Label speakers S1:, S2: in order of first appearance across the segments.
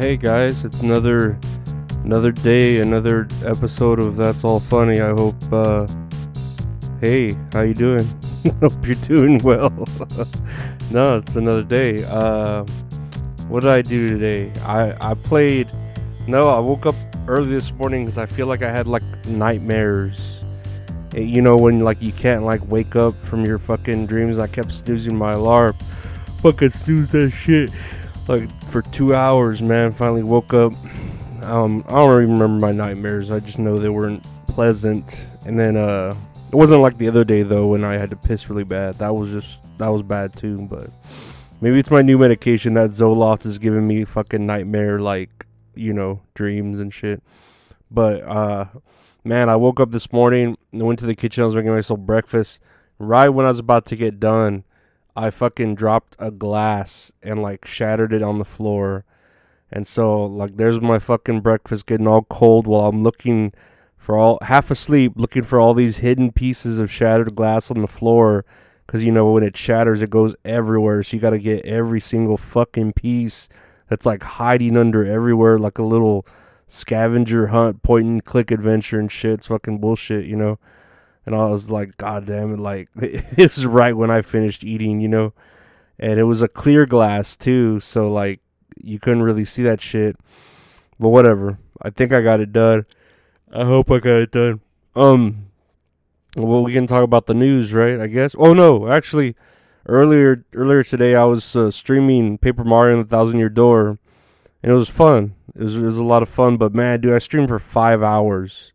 S1: Hey guys, it's another another day, another episode of That's All Funny. I hope uh hey, how you doing? hope you're doing well. no, it's another day. Uh what did I do today? I I played No, I woke up early this morning cuz I feel like I had like nightmares. Eh, You know when like you can't like wake up from your fucking dreams. I kept snoozing my alarm. Fucking snooze that shit like for two hours, man. Finally woke up. Um, I don't even remember my nightmares. I just know they weren't pleasant. And then uh, it wasn't like the other day though when I had to piss really bad. That was just that was bad too. But maybe it's my new medication that Zoloft is giving me fucking nightmare like you know dreams and shit. But uh, man, I woke up this morning and went to the kitchen. I was making myself breakfast. Right when I was about to get done, I fucking dropped a glass and like shattered it on the floor. And so like there's my fucking breakfast getting all cold while I'm looking for all half asleep looking for all these hidden pieces of shattered glass on the floor. Cuz you know when it shatters it goes everywhere. So you got to get every single fucking piece that's like hiding under everywhere like a little scavenger hunt point and click adventure and shit. It's fucking bullshit you know and I was like, God damn it! Like is right when I finished eating, you know, and it was a clear glass too, so like you couldn't really see that shit. But whatever. I think I got it done. I hope I got it done. Um, well, we can talk about the news, right? I guess. Oh no, actually, earlier earlier today I was uh, streaming Paper Mario and the Thousand Year Door, and it was fun. It was, it was a lot of fun. But man, dude, I streamed for five hours,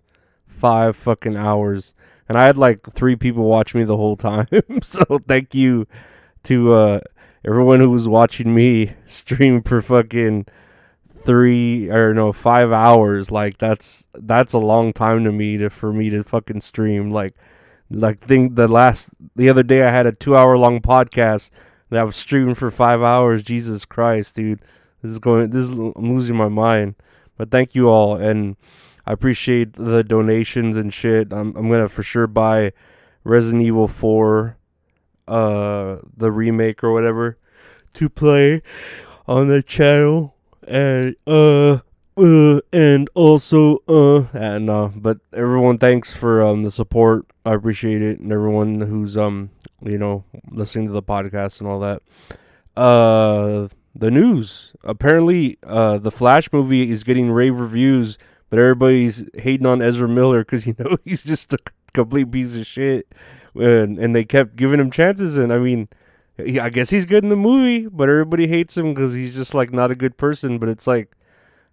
S1: five fucking hours and I had like three people watch me the whole time. so thank you to uh, everyone who was watching me stream for fucking three or no five hours. Like that's that's a long time to me to for me to fucking stream. Like like think the last the other day I had a two hour long podcast that was streaming for five hours. Jesus Christ, dude, this is going. This is I'm losing my mind. But thank you all and. I appreciate the donations and shit. I'm I'm gonna for sure buy Resident Evil 4, uh, the remake or whatever, to play on the channel, and uh, uh, and also uh, and uh, but everyone, thanks for um the support. I appreciate it, and everyone who's um you know listening to the podcast and all that. Uh, the news apparently, uh, the Flash movie is getting rave reviews but everybody's hating on Ezra Miller because you know he's just a complete piece of shit, and and they kept giving him chances. And I mean, he, I guess he's good in the movie, but everybody hates him because he's just like not a good person. But it's like,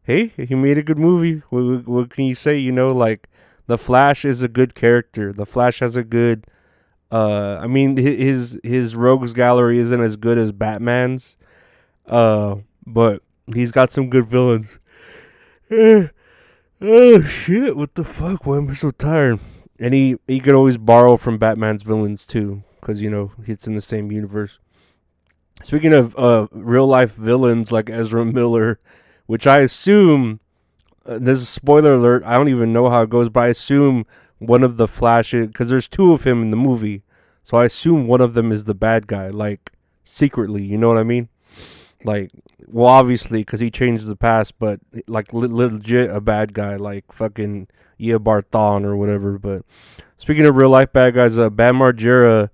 S1: hey, he made a good movie. What, what can you say? You know, like the Flash is a good character. The Flash has a good. Uh, I mean, his his rogues gallery isn't as good as Batman's, uh, but he's got some good villains. Oh shit! What the fuck? Why am I so tired? And he he could always borrow from Batman's villains too, because you know it's in the same universe. Speaking of uh, real life villains like Ezra Miller, which I assume uh, there's a spoiler alert. I don't even know how it goes, but I assume one of the Flash because there's two of him in the movie, so I assume one of them is the bad guy, like secretly. You know what I mean? Like well, obviously, because he changes the past, but like le- legit a bad guy, like fucking Eobard Thawne or whatever. But speaking of real life bad guys, uh, Bam Margera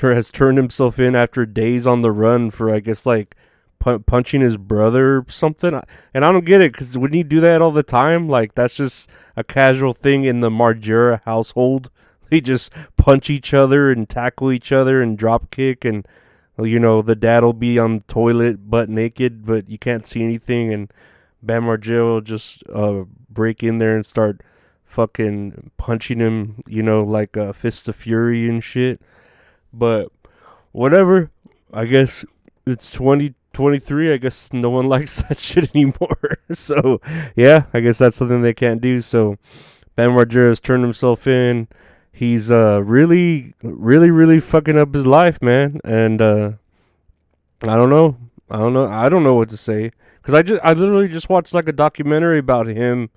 S1: has turned himself in after days on the run for, I guess, like pu- punching his brother or something. And I don't get it because wouldn't he do that all the time? Like that's just a casual thing in the Margera household. They just punch each other and tackle each other and drop kick and you know, the dad will be on the toilet butt naked, but you can't see anything, and Bam Margera will just uh, break in there and start fucking punching him, you know, like a fist of fury and shit. But whatever, I guess it's 2023. I guess no one likes that shit anymore. so yeah, I guess that's something they can't do. So Bam Margera has turned himself in he's uh really really really fucking up his life man. And uh i don't know. I don't know. I don't know what to say. Because i just i literally just watched like a documentary about him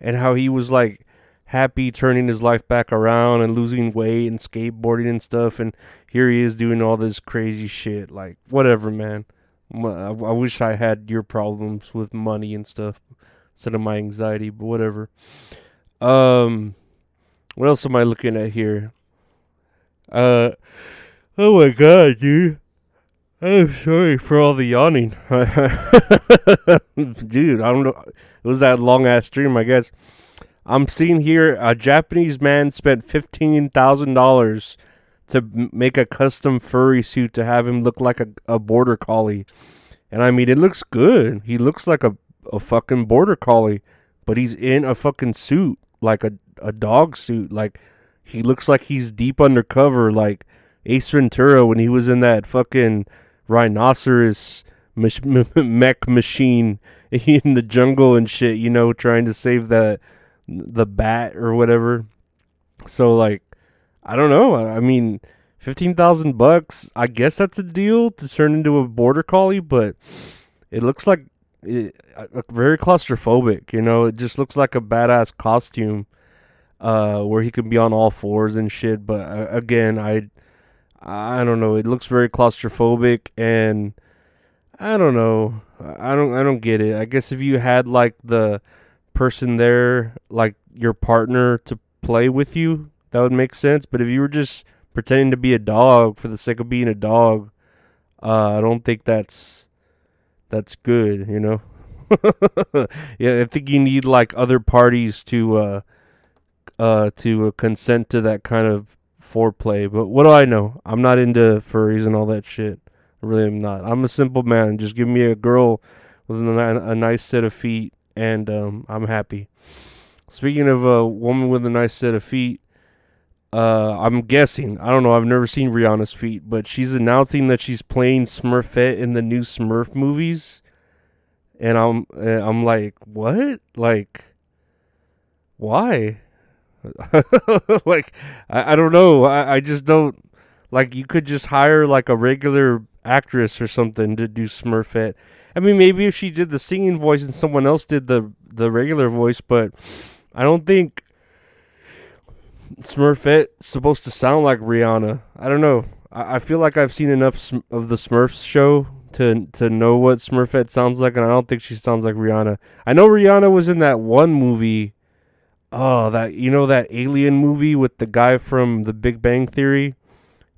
S1: and how he was like happy turning his life back around and losing weight and skateboarding and stuff. And here he is doing all this crazy shit. Like whatever man. I, I wish I had your problems with money and stuff instead of my anxiety, but whatever. Um, what else am I looking at here? Uh, oh my god, dude. I'm sorry for all the yawning. Dude, I don't know. It was that long ass stream, I guess. I'm seeing here a Japanese man spent $15,000 to make a custom furry suit to have him look like a, a border collie. And I mean, it looks good. He looks like a, a fucking border collie, but he's in a fucking suit, like a, a dog suit. Like, he looks like he's deep undercover, like Ace Ventura when he was in that fucking rhinoceros mech, mech machine in the jungle and shit, you know, trying to save the the bat or whatever. So like, I don't know. I mean, fifteen thousand bucks. I guess that's a deal to turn into a border collie, but it looks like it, uh, very claustrophobic. You know, it just looks like a badass costume, uh, where he could be on all fours and shit. But uh, again, I I don't know. It looks very claustrophobic, and I don't know. I don't. I don't get it. I guess if you had like the person there, like your partner, to play with you, that would make sense. But if you were just pretending to be a dog for the sake of being a dog, uh, I don't think that's that's good. You know. yeah, I think you need like other parties to uh, uh, to uh, consent to that kind of foreplay. But what do I know? I'm not into furries and all that shit. I really am not. I'm a simple man. Just give me a girl with a, a nice set of feet, and um, I'm happy. Speaking of a woman with a nice set of feet, uh, I'm guessing. I don't know. I've never seen Rihanna's feet, but she's announcing that she's playing Smurfette in the new Smurf movies, and I'm I'm like, what? Like, why? like I, I don't know. I, I just don't like you could just hire like a regular actress or something to do Smurfette. I mean maybe if she did the singing voice and someone else did the the regular voice, but I don't think Smurfette's supposed to sound like Rihanna. I don't know. I, I feel like I've seen enough sm- of the Smurfs show to to know what Smurfette sounds like, and I don't think she sounds like Rihanna. I know Rihanna was in that one movie oh that you know that alien movie with the guy from the Big Bang Theory,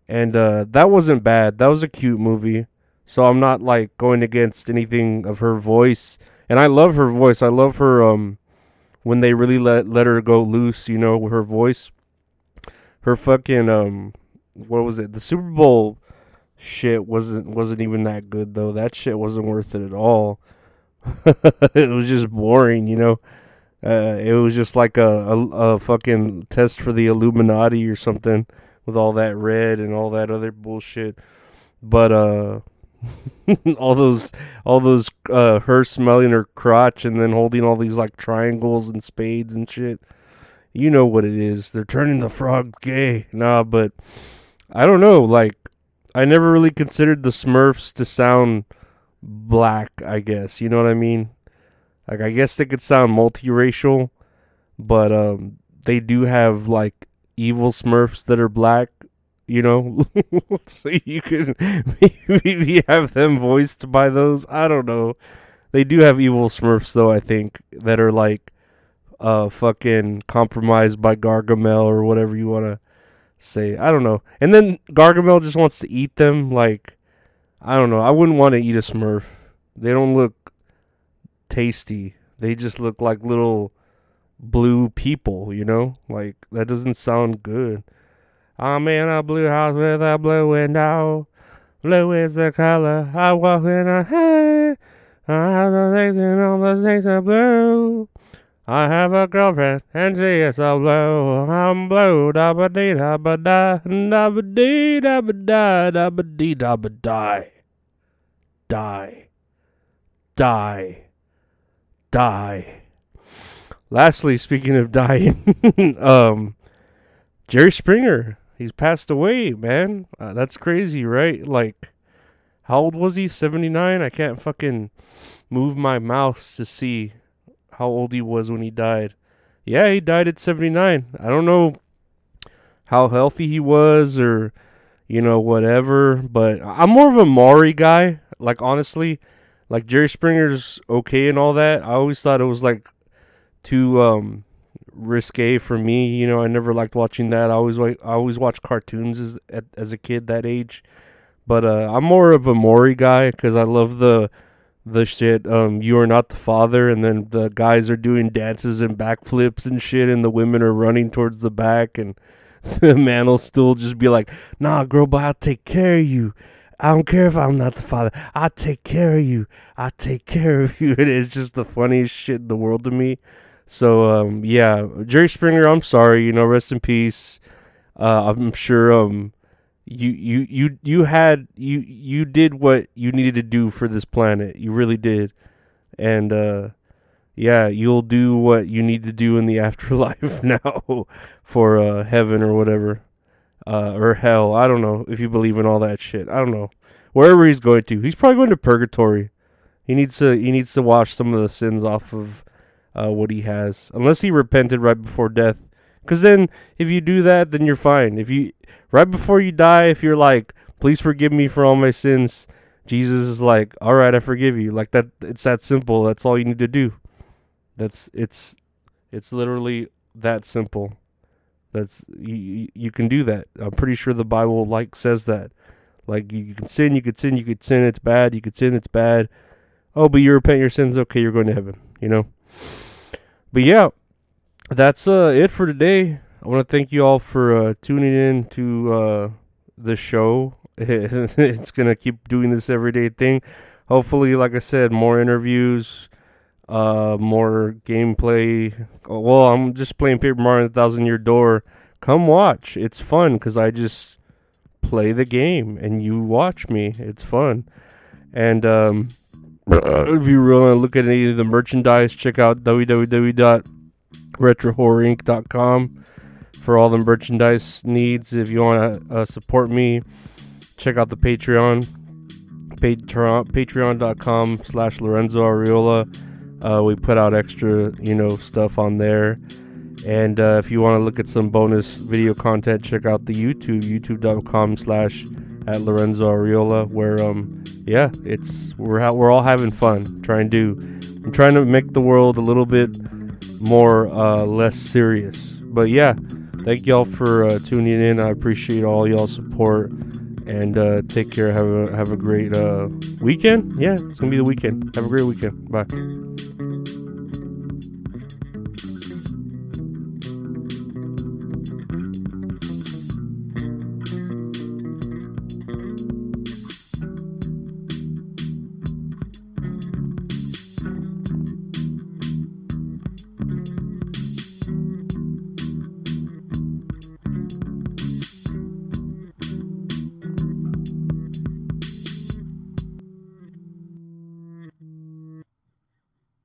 S1: and uh, that wasn't bad. That was a cute movie. So I'm not like going against anything of her voice, and I love her voice. I love her um when they really let let her go loose. You know, her voice, her fucking um what was it? The Super Bowl shit wasn't wasn't even that good though. That shit wasn't worth it at all. it was just boring, you know. Uh, it was just like a, a, a fucking test for the Illuminati or something with all that red and all that other bullshit. But uh, all those all those uh, her smelling her crotch and then holding all these like triangles and spades and shit. You know what it is. They're turning the frog gay. Nah, but I don't know. Like I never really considered the Smurfs to sound black. I guess you know what I mean. Like I guess they could sound multiracial, but um, they do have like evil Smurfs that are black. You know, so you could maybe have them voiced by those. I don't know. They do have evil Smurfs though. I think that are like uh fucking compromised by Gargamel or whatever you want to say. I don't know. And then Gargamel just wants to eat them. Like I don't know. I wouldn't want to eat a Smurf. They don't look tasty. They just look like little blue people, you know? Like that doesn't sound good. I'm in a blue house with a blue window. Blue is the color I walk in a hay. I have the things and all the things are blue. I have a girlfriend and she is so blue. I'm blue, da ba dee da ba da, da ba dee da ba da, da ba dee da ba die. Die. Die die. Lastly, speaking of dying, um, Jerry Springer, he's passed away, man. Uh, that's crazy, right? Like, how old was he? 79? I can't fucking move my mouse to see how old he was when he died. Yeah, he died at 79. I don't know how healthy he was or, you know, whatever, but I'm more of a Maury guy. like honestly, like Jerry Springer's okay and all that. I always thought it was like too um risque for me. You know, I never liked watching that. I always like I always watched cartoons as as a kid that age. But uh, I'm more of a Maury guy because I love the the shit. Um, you are not the father, and then the guys are doing dances and backflips and shit, and the women are running towards the back, and the man will still just be like, "Nah, girl, but I'll take care of you." I don't care if I'm not the father. I take care of you. I take care of you. It is just the funniest shit in the world to me. So um, yeah, Jerry Springer, I'm sorry. You know, rest in peace. Uh, I'm sure um, you you you you had you you did what you needed to do for this planet. You really did, and uh, yeah, you'll do what you need to do in the afterlife now for uh, heaven or whatever uh, or hell. I don't know if you believe in all that shit. I don't know. Wherever he's going to, he's probably going to purgatory. He needs to he needs to wash some of the sins off of uh, what he has, unless he repented right before death. Because then, if you do that, then you're fine. If you right before you die, if you're like, "Please forgive me for all my sins," Jesus is like, "All right, I forgive you." Like that. It's that simple. That's all you need to do. That's it's it's literally that simple. That's you, you can do that. I'm pretty sure the Bible like says that. Like you can sin, you could sin, you could sin, it's bad, you could sin, it's bad. Oh, but you repent your sins, okay, you're going to heaven, you know? But yeah, that's uh it for today. I want to thank you all for uh, tuning in to uh, the show. it's gonna keep doing this everyday thing. Hopefully, like I said, more interviews, uh, more gameplay. Well, I'm just playing Paper Mario: The Thousand Year Door. Come watch. It's fun because I just play the game and you watch me. It's fun. And um, if you really want to look at any of the merchandise, check out www.retrohorrorinc.com for all the merchandise needs. If you want to uh, support me, check out the Patreon. Patreon patreon.com slash Lorenzo Ariola uh, we put out extra, you know, stuff on there. And uh, if you want to look at some bonus video content, check out the YouTube, youtube.com slash at Lorenzo Ariola, where, um, yeah, it's, we're, ha- we're all having fun trying to, I'm trying to make the world a little bit more, uh, less serious. But yeah, thank y'all for uh, tuning in. I appreciate all y'all support and uh, take care. Have a have a great uh, weekend. Yeah, it's gonna be the weekend. Have a great weekend. Bye.